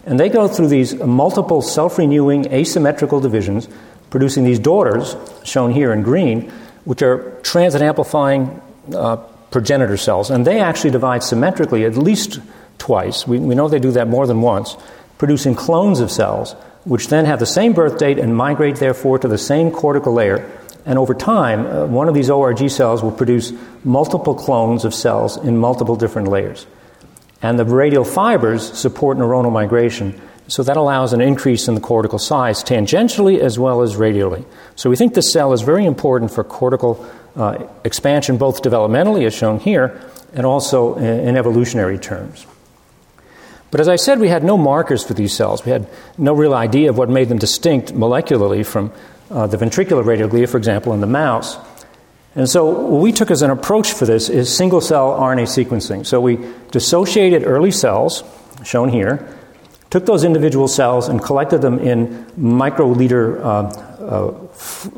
and they go through these multiple self renewing asymmetrical divisions, producing these daughters, shown here in green, which are transit amplifying uh, progenitor cells. And they actually divide symmetrically at least twice. We, we know they do that more than once, producing clones of cells, which then have the same birth date and migrate, therefore, to the same cortical layer. And over time, uh, one of these ORG cells will produce multiple clones of cells in multiple different layers. And the radial fibers support neuronal migration. So that allows an increase in the cortical size tangentially as well as radially. So we think this cell is very important for cortical uh, expansion, both developmentally, as shown here, and also in, evolutionary terms. But as I said, we had no markers for these cells. We had no real idea of what made them distinct molecularly from uh, the ventricular radioglia, for example, in the mouse. And so, what we took as an approach for this is single cell RNA sequencing. So, we dissociated early cells, shown here, took those individual cells and collected them in microliter, uh, uh, f-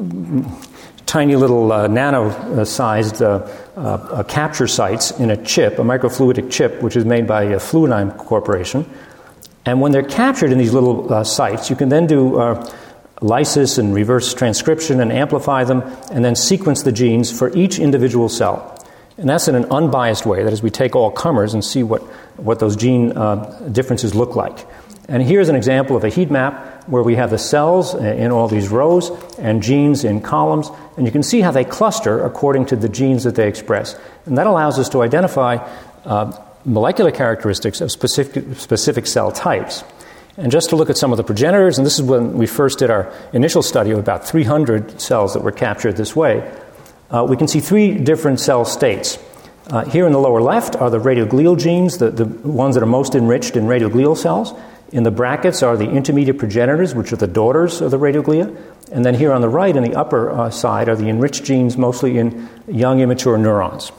tiny little uh, nano sized uh, uh, capture sites in a chip, a microfluidic chip, which is made by Fluidigm Corporation. And when they're captured in these little uh, sites, you can then do lysis and reverse transcription and amplify them, and then sequence the genes for each individual cell. And that's in an unbiased way. That is, we take all comers and see what, what those gene uh, differences look like. And here's an example of a heat map where we have the cells in all these rows and genes in columns, and you can see how they cluster according to the genes that they express. And that allows us to identify uh, molecular characteristics of specific, specific cell types. And just to look at some of the progenitors, and this is when we first did our initial study of about 300 cells that were captured this way, uh, we can see three different cell states. Uh, here in the lower left are the radioglial genes, the, the ones that are most enriched in radioglial cells. In the brackets are the intermediate progenitors, which are the daughters of the radioglia. And then here on the right, in the upper uh, side, are the enriched genes, mostly in young immature neurons.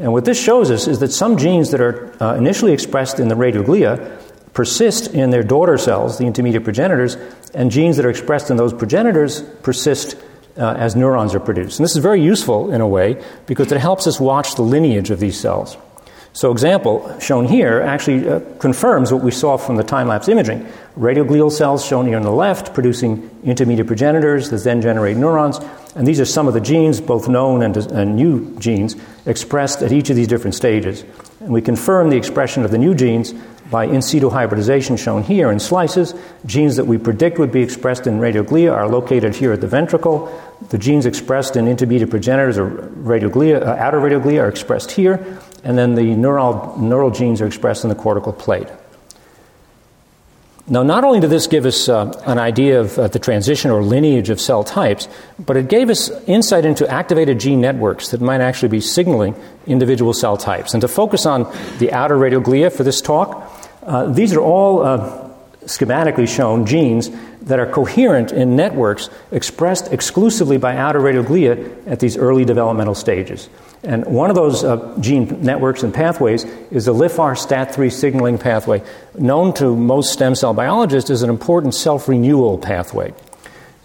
And what this shows us is that some genes that are uh, initially expressed in the radioglia persist in their daughter cells, the intermediate progenitors, and genes that are expressed in those progenitors persist uh, as neurons are produced. And this is very useful in a way because it helps us watch the lineage of these cells. So, example shown here actually uh, confirms what we saw from the time lapse imaging. Radioglial cells shown here on the left producing intermediate progenitors that then generate neurons. And these are some of the genes, both known and, and new genes, expressed at each of these different stages. And we confirm the expression of the new genes by in situ hybridization shown here in slices. Genes that we predict would be expressed in radioglia are located here at the ventricle. The genes expressed in intermediate progenitors or radioglia, uh, outer radioglia are expressed here and then the neural, neural genes are expressed in the cortical plate. Now, not only did this give us uh, an idea of uh, the transition or lineage of cell types, but it gave us insight into activated gene networks that might actually be signaling individual cell types. And to focus on the outer radioglia for this talk, uh, these are all uh, schematically shown genes that are coherent in networks expressed exclusively by outer radioglia at these early developmental stages. And one of those uh, gene networks and pathways is the LIFR STAT3 signaling pathway, known to most stem cell biologists as an important self renewal pathway.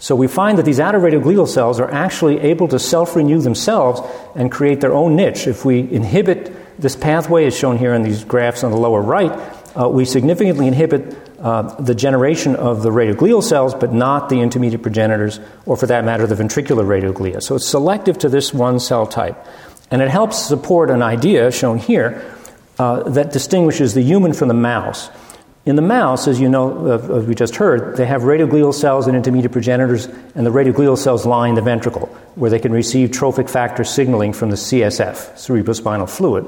So we find that these outer radioglial cells are actually able to self renew themselves and create their own niche. If we inhibit this pathway, as shown here in these graphs on the lower right, uh, we significantly inhibit uh, the generation of the radioglial cells, but not the intermediate progenitors, or for that matter, the ventricular radioglia. So it's selective to this one cell type. And it helps support an idea shown here uh, that distinguishes the human from the mouse. In the mouse, as you know, uh, as we just heard, they have radioglial cells and intermediate progenitors, and the radioglial cells line the ventricle, where they can receive trophic factor signaling from the CSF, cerebrospinal fluid.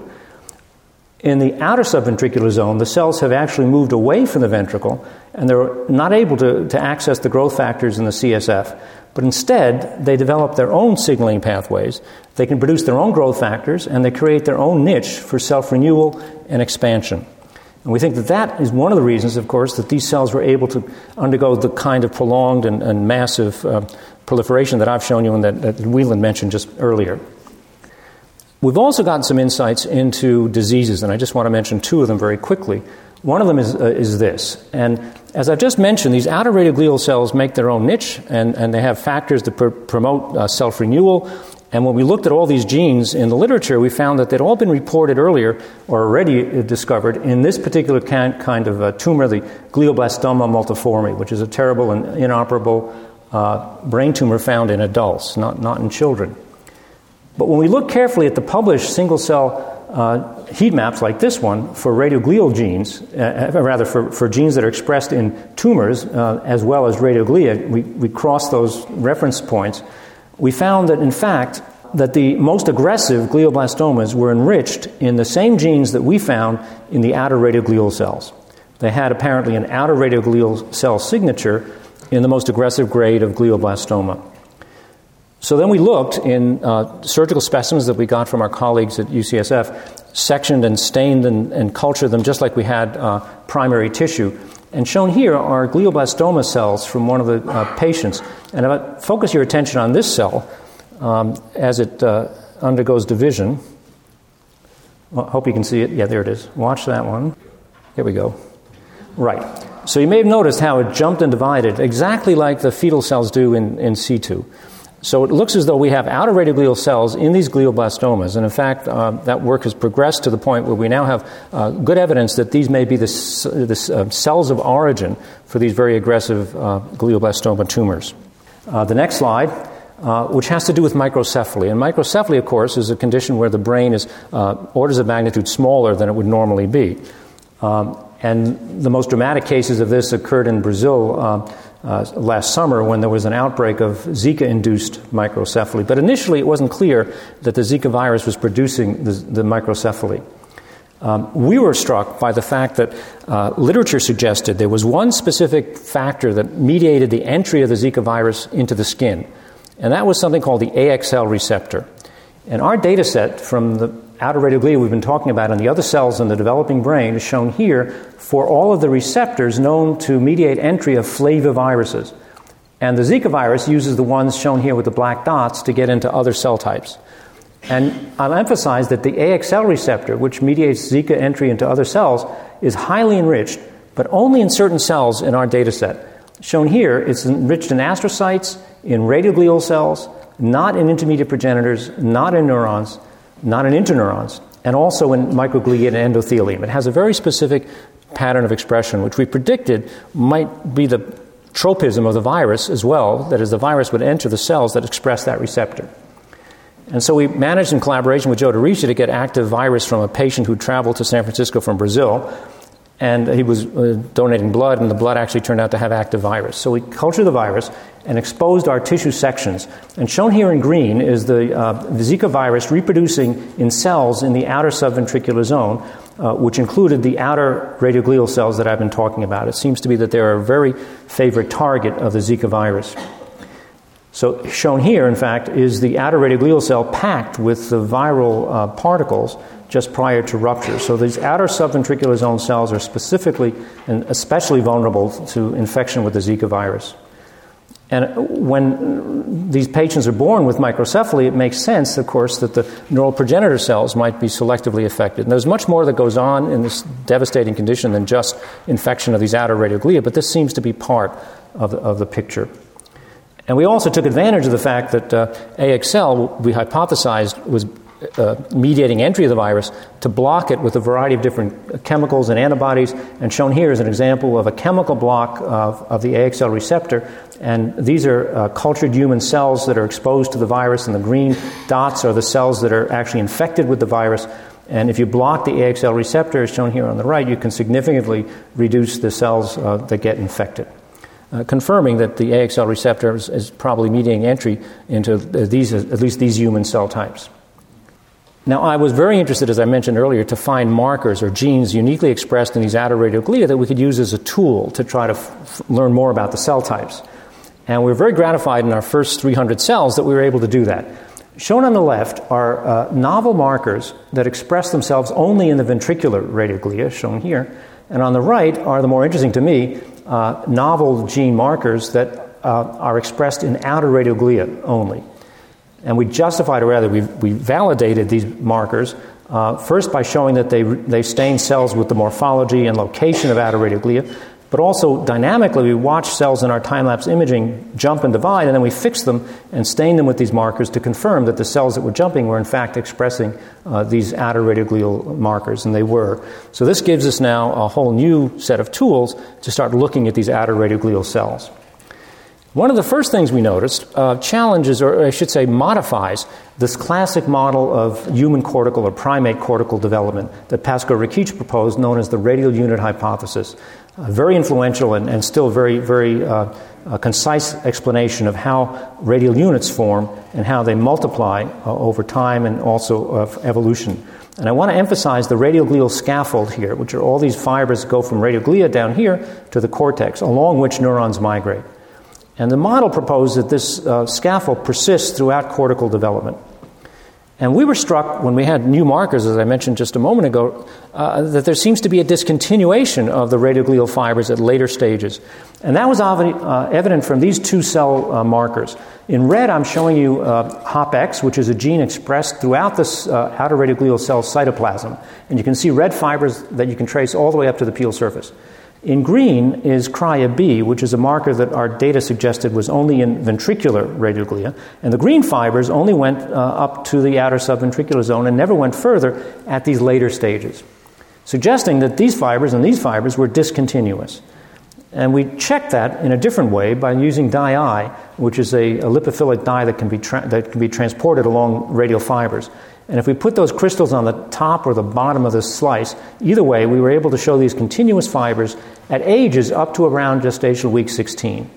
In the outer subventricular zone, the cells have actually moved away from the ventricle, and they're not able to, to access the growth factors in the CSF. But instead, they develop their own signaling pathways. They can produce their own growth factors, and they create their own niche for self renewal and expansion. And we think that that is one of the reasons, of course, that these cells were able to undergo the kind of prolonged and, and massive uh, proliferation that I've shown you and that, that Wieland mentioned just earlier. We've also gotten some insights into diseases, and I just want to mention two of them very quickly. One of them is, uh, is this. And as I've just mentioned, these outer radioglial cells make their own niche, and, and they have factors that pr- promote uh, self renewal. And when we looked at all these genes in the literature, we found that they'd all been reported earlier or already uh, discovered in this particular kind, kind of uh, tumor, the glioblastoma multiforme, which is a terrible and inoperable uh, brain tumor found in adults, not, not in children. But when we look carefully at the published single cell uh, heat maps like this one for radioglial genes, uh, uh, rather for, for genes that are expressed in tumors uh, as well as radioglia, we, we crossed those reference points. We found that in fact that the most aggressive glioblastomas were enriched in the same genes that we found in the outer radioglial cells. They had apparently an outer radioglial cell signature in the most aggressive grade of glioblastoma. So then we looked in uh, surgical specimens that we got from our colleagues at UCSF, sectioned and stained and, and cultured them just like we had uh, primary tissue. And shown here are glioblastoma cells from one of the uh, patients. And focus your attention on this cell um, as it uh, undergoes division, well, hope you can see it. Yeah, there it is. Watch that one. Here we go. Right. So you may have noticed how it jumped and divided exactly like the fetal cells do in, in situ. So it looks as though we have outer radioglial cells in these glioblastomas. And in fact, uh, that work has progressed to the point where we now have uh, good evidence that these may be the, the uh, cells of origin for these very aggressive uh, glioblastoma tumors. Uh, the next slide. Uh, which has to do with microcephaly. And microcephaly, of course, is a condition where the brain is orders of magnitude smaller than it would normally be. Um, and the most dramatic cases of this occurred in Brazil uh, last summer when there was an outbreak of Zika induced microcephaly. But initially, it wasn't clear that the Zika virus was producing the, the microcephaly. Um, we were struck by the fact that uh, literature suggested there was one specific factor that mediated the entry of the Zika virus into the skin, and that was something called the AXL receptor. And our data set from the outer radioglia we've been talking about and the other cells in the developing brain is shown here for all of the receptors known to mediate entry of flaviviruses. And the Zika virus uses the ones shown here with the black dots to get into other cell types. And I'll emphasize that the AXL receptor, which mediates Zika entry into other cells, is highly enriched but only in certain cells in our data set. Shown here, it's enriched in astrocytes, in radioglial cells, not in intermediate progenitors, not in neurons, not in interneurons, and also in microglia and endothelium. It has a very specific pattern of expression, which we predicted might be the tropism of the virus as well, that is, the virus would enter the cells that express that receptor. And so we managed in collaboration with Joe DeRisi to get active virus from a patient who traveled to San Francisco from Brazil and he was uh, donating blood, and the blood actually turned out to have active virus. So we cultured the virus and exposed our tissue sections. And shown here in green is the, uh, the Zika virus reproducing in cells in the outer subventricular zone, uh, which included the outer radioglial cells that I've been talking about. It seems to be that they're a very favorite target of the Zika virus. So, shown here, in fact, is the outer radioglial cell packed with the viral uh, particles just prior to rupture. So these outer subventricular zone cells are specifically and especially vulnerable to infection with the Zika virus. And when these patients are born with microcephaly, it makes sense, of course, that the neural progenitor cells might be selectively affected. And there's much more that goes on in this devastating condition than just infection of these outer radioglia, but this seems to be part of the, of the picture. And we also took advantage of the fact that uh, AXL, we hypothesized, was uh, mediating entry of the virus to block it with a variety of different chemicals and antibodies. And shown here is an example of a chemical block of, of the AXL receptor. And these are uh, cultured human cells that are exposed to the virus, and the green dots are the cells that are actually infected with the virus. And if you block the AXL receptor, as shown here on the right, you can significantly reduce the cells uh, that get infected. Uh, confirming that the AXL receptor is, is, probably mediating entry into these, at least these human cell types. Now, I was very interested, as I mentioned earlier, to find markers or genes uniquely expressed in these outer radioglia that we could use as a tool to try to f- learn more about the cell types. And we were very gratified in our first 300 cells that we were able to do that. Shown on the left are uh, novel markers that express themselves only in the ventricular radioglia, shown here. And on the right are the more interesting to me uh, novel gene markers that uh, are expressed in outer radioglia only. And we justified, or rather, we, we validated these markers uh, first by showing that they, they stain cells with the morphology and location of outer radioglia, but also dynamically, we watch cells in our time lapse imaging jump and divide, and then we fix them and stain them with these markers to confirm that the cells that were jumping were in fact expressing uh, these radioglial markers, and they were. So, this gives us now a whole new set of tools to start looking at these outer radioglial cells. One of the first things we noticed uh, challenges, or I should say, modifies this classic model of human cortical or primate cortical development that Pasko Rakic proposed, known as the radial unit hypothesis. A very influential and, and still very, very uh, concise explanation of how radial units form and how they multiply uh, over time and also of evolution. And I want to emphasize the radioglial scaffold here, which are all these fibers that go from radioglia down here to the cortex, along which neurons migrate. And the model proposed that this uh, scaffold persists throughout cortical development. And we were struck when we had new markers, as I mentioned just a moment ago, uh, that there seems to be a discontinuation of the radioglial fibers at later stages. And that was uh, evident from these two cell uh, markers. In red, I'm showing you uh, HOPX, which is a gene expressed throughout the uh, outer radioglial cell cytoplasm. And you can see red fibers that you can trace all the way up to the pial surface. In green is CRYAB, which is a marker that our data suggested was only in ventricular radioglia, and the green fibers only went uh, up to the outer subventricular zone and never went further at these later stages, suggesting that these fibers and these fibers were discontinuous. And we checked that in a different way by using DiI, which is a, a lipophilic dye that can, be tra- that can be transported along radial fibers. And if we put those crystals on the top or the bottom of the slice, either way, we were able to show these continuous fibers at ages up to around gestational week 16.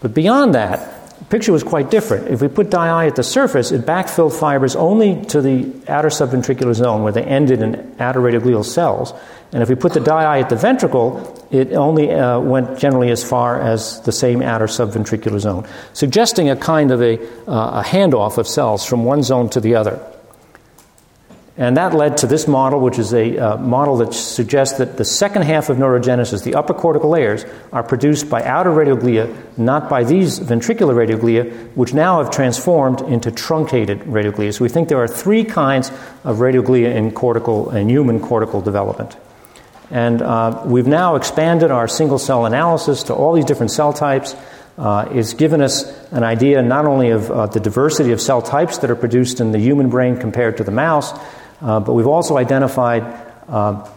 But beyond that, the picture was quite different. If we put dye at the surface, it backfilled fibers only to the outer subventricular zone where they ended in outer radioglial cells. And if we put the dye at the ventricle, it only uh, went generally as far as the same outer subventricular zone, suggesting a kind of a, uh, a handoff of cells from one zone to the other. And that led to this model, which is a uh, model that suggests that the second half of neurogenesis, the upper cortical layers, are produced by outer radioglia, not by these ventricular radioglia, which now have transformed into truncated radioglia. So we think there are three kinds of radioglia in cortical and human cortical development. And uh, we've now expanded our single cell analysis to all these different cell types. Uh, it's given us an idea not only of uh, the diversity of cell types that are produced in the human brain compared to the mouse, uh, but we've also identified uh,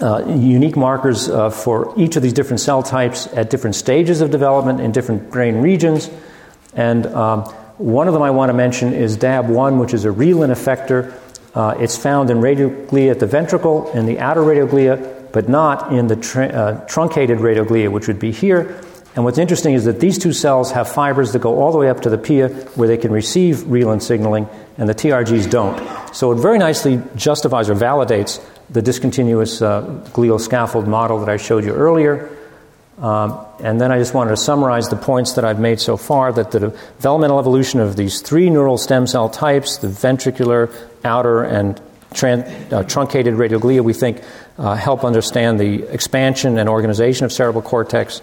uh, unique markers uh, for each of these different cell types at different stages of development in different brain regions. And um, one of them I want to mention is DAB1, which is a reelin effector. Uh, it's found in radioglia at the ventricle and the outer radioglia, but not in the tr- truncated radioglia, which would be here. And what's interesting is that these two cells have fibers that go all the way up to the pia where they can receive reelin signaling, and the TRGs don't. So it very nicely justifies or validates the discontinuous uh, glial scaffold model that I showed you earlier. Um, and then I just wanted to summarize the points that I've made so far that the developmental evolution of these three neural stem cell types, the ventricular, outer, and tran- uh, truncated radioglia, we think uh, help understand the expansion and organization of cerebral cortex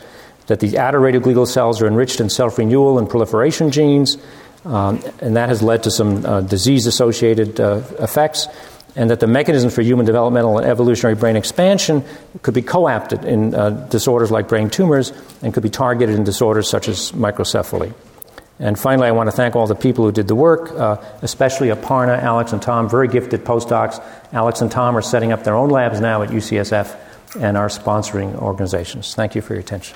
that the outer radioglial cells are enriched in self renewal and proliferation genes, um, and that has led to some uh, disease associated uh, effects, and that the mechanism for human developmental and evolutionary brain expansion could be co opted in uh, disorders like brain tumors and could be targeted in disorders such as microcephaly. And finally, I want to thank all the people who did the work, uh, especially Aparna, Alex, and Tom, very gifted postdocs. Alex and Tom are setting up their own labs now at UCSF and are sponsoring organizations. Thank you for your attention.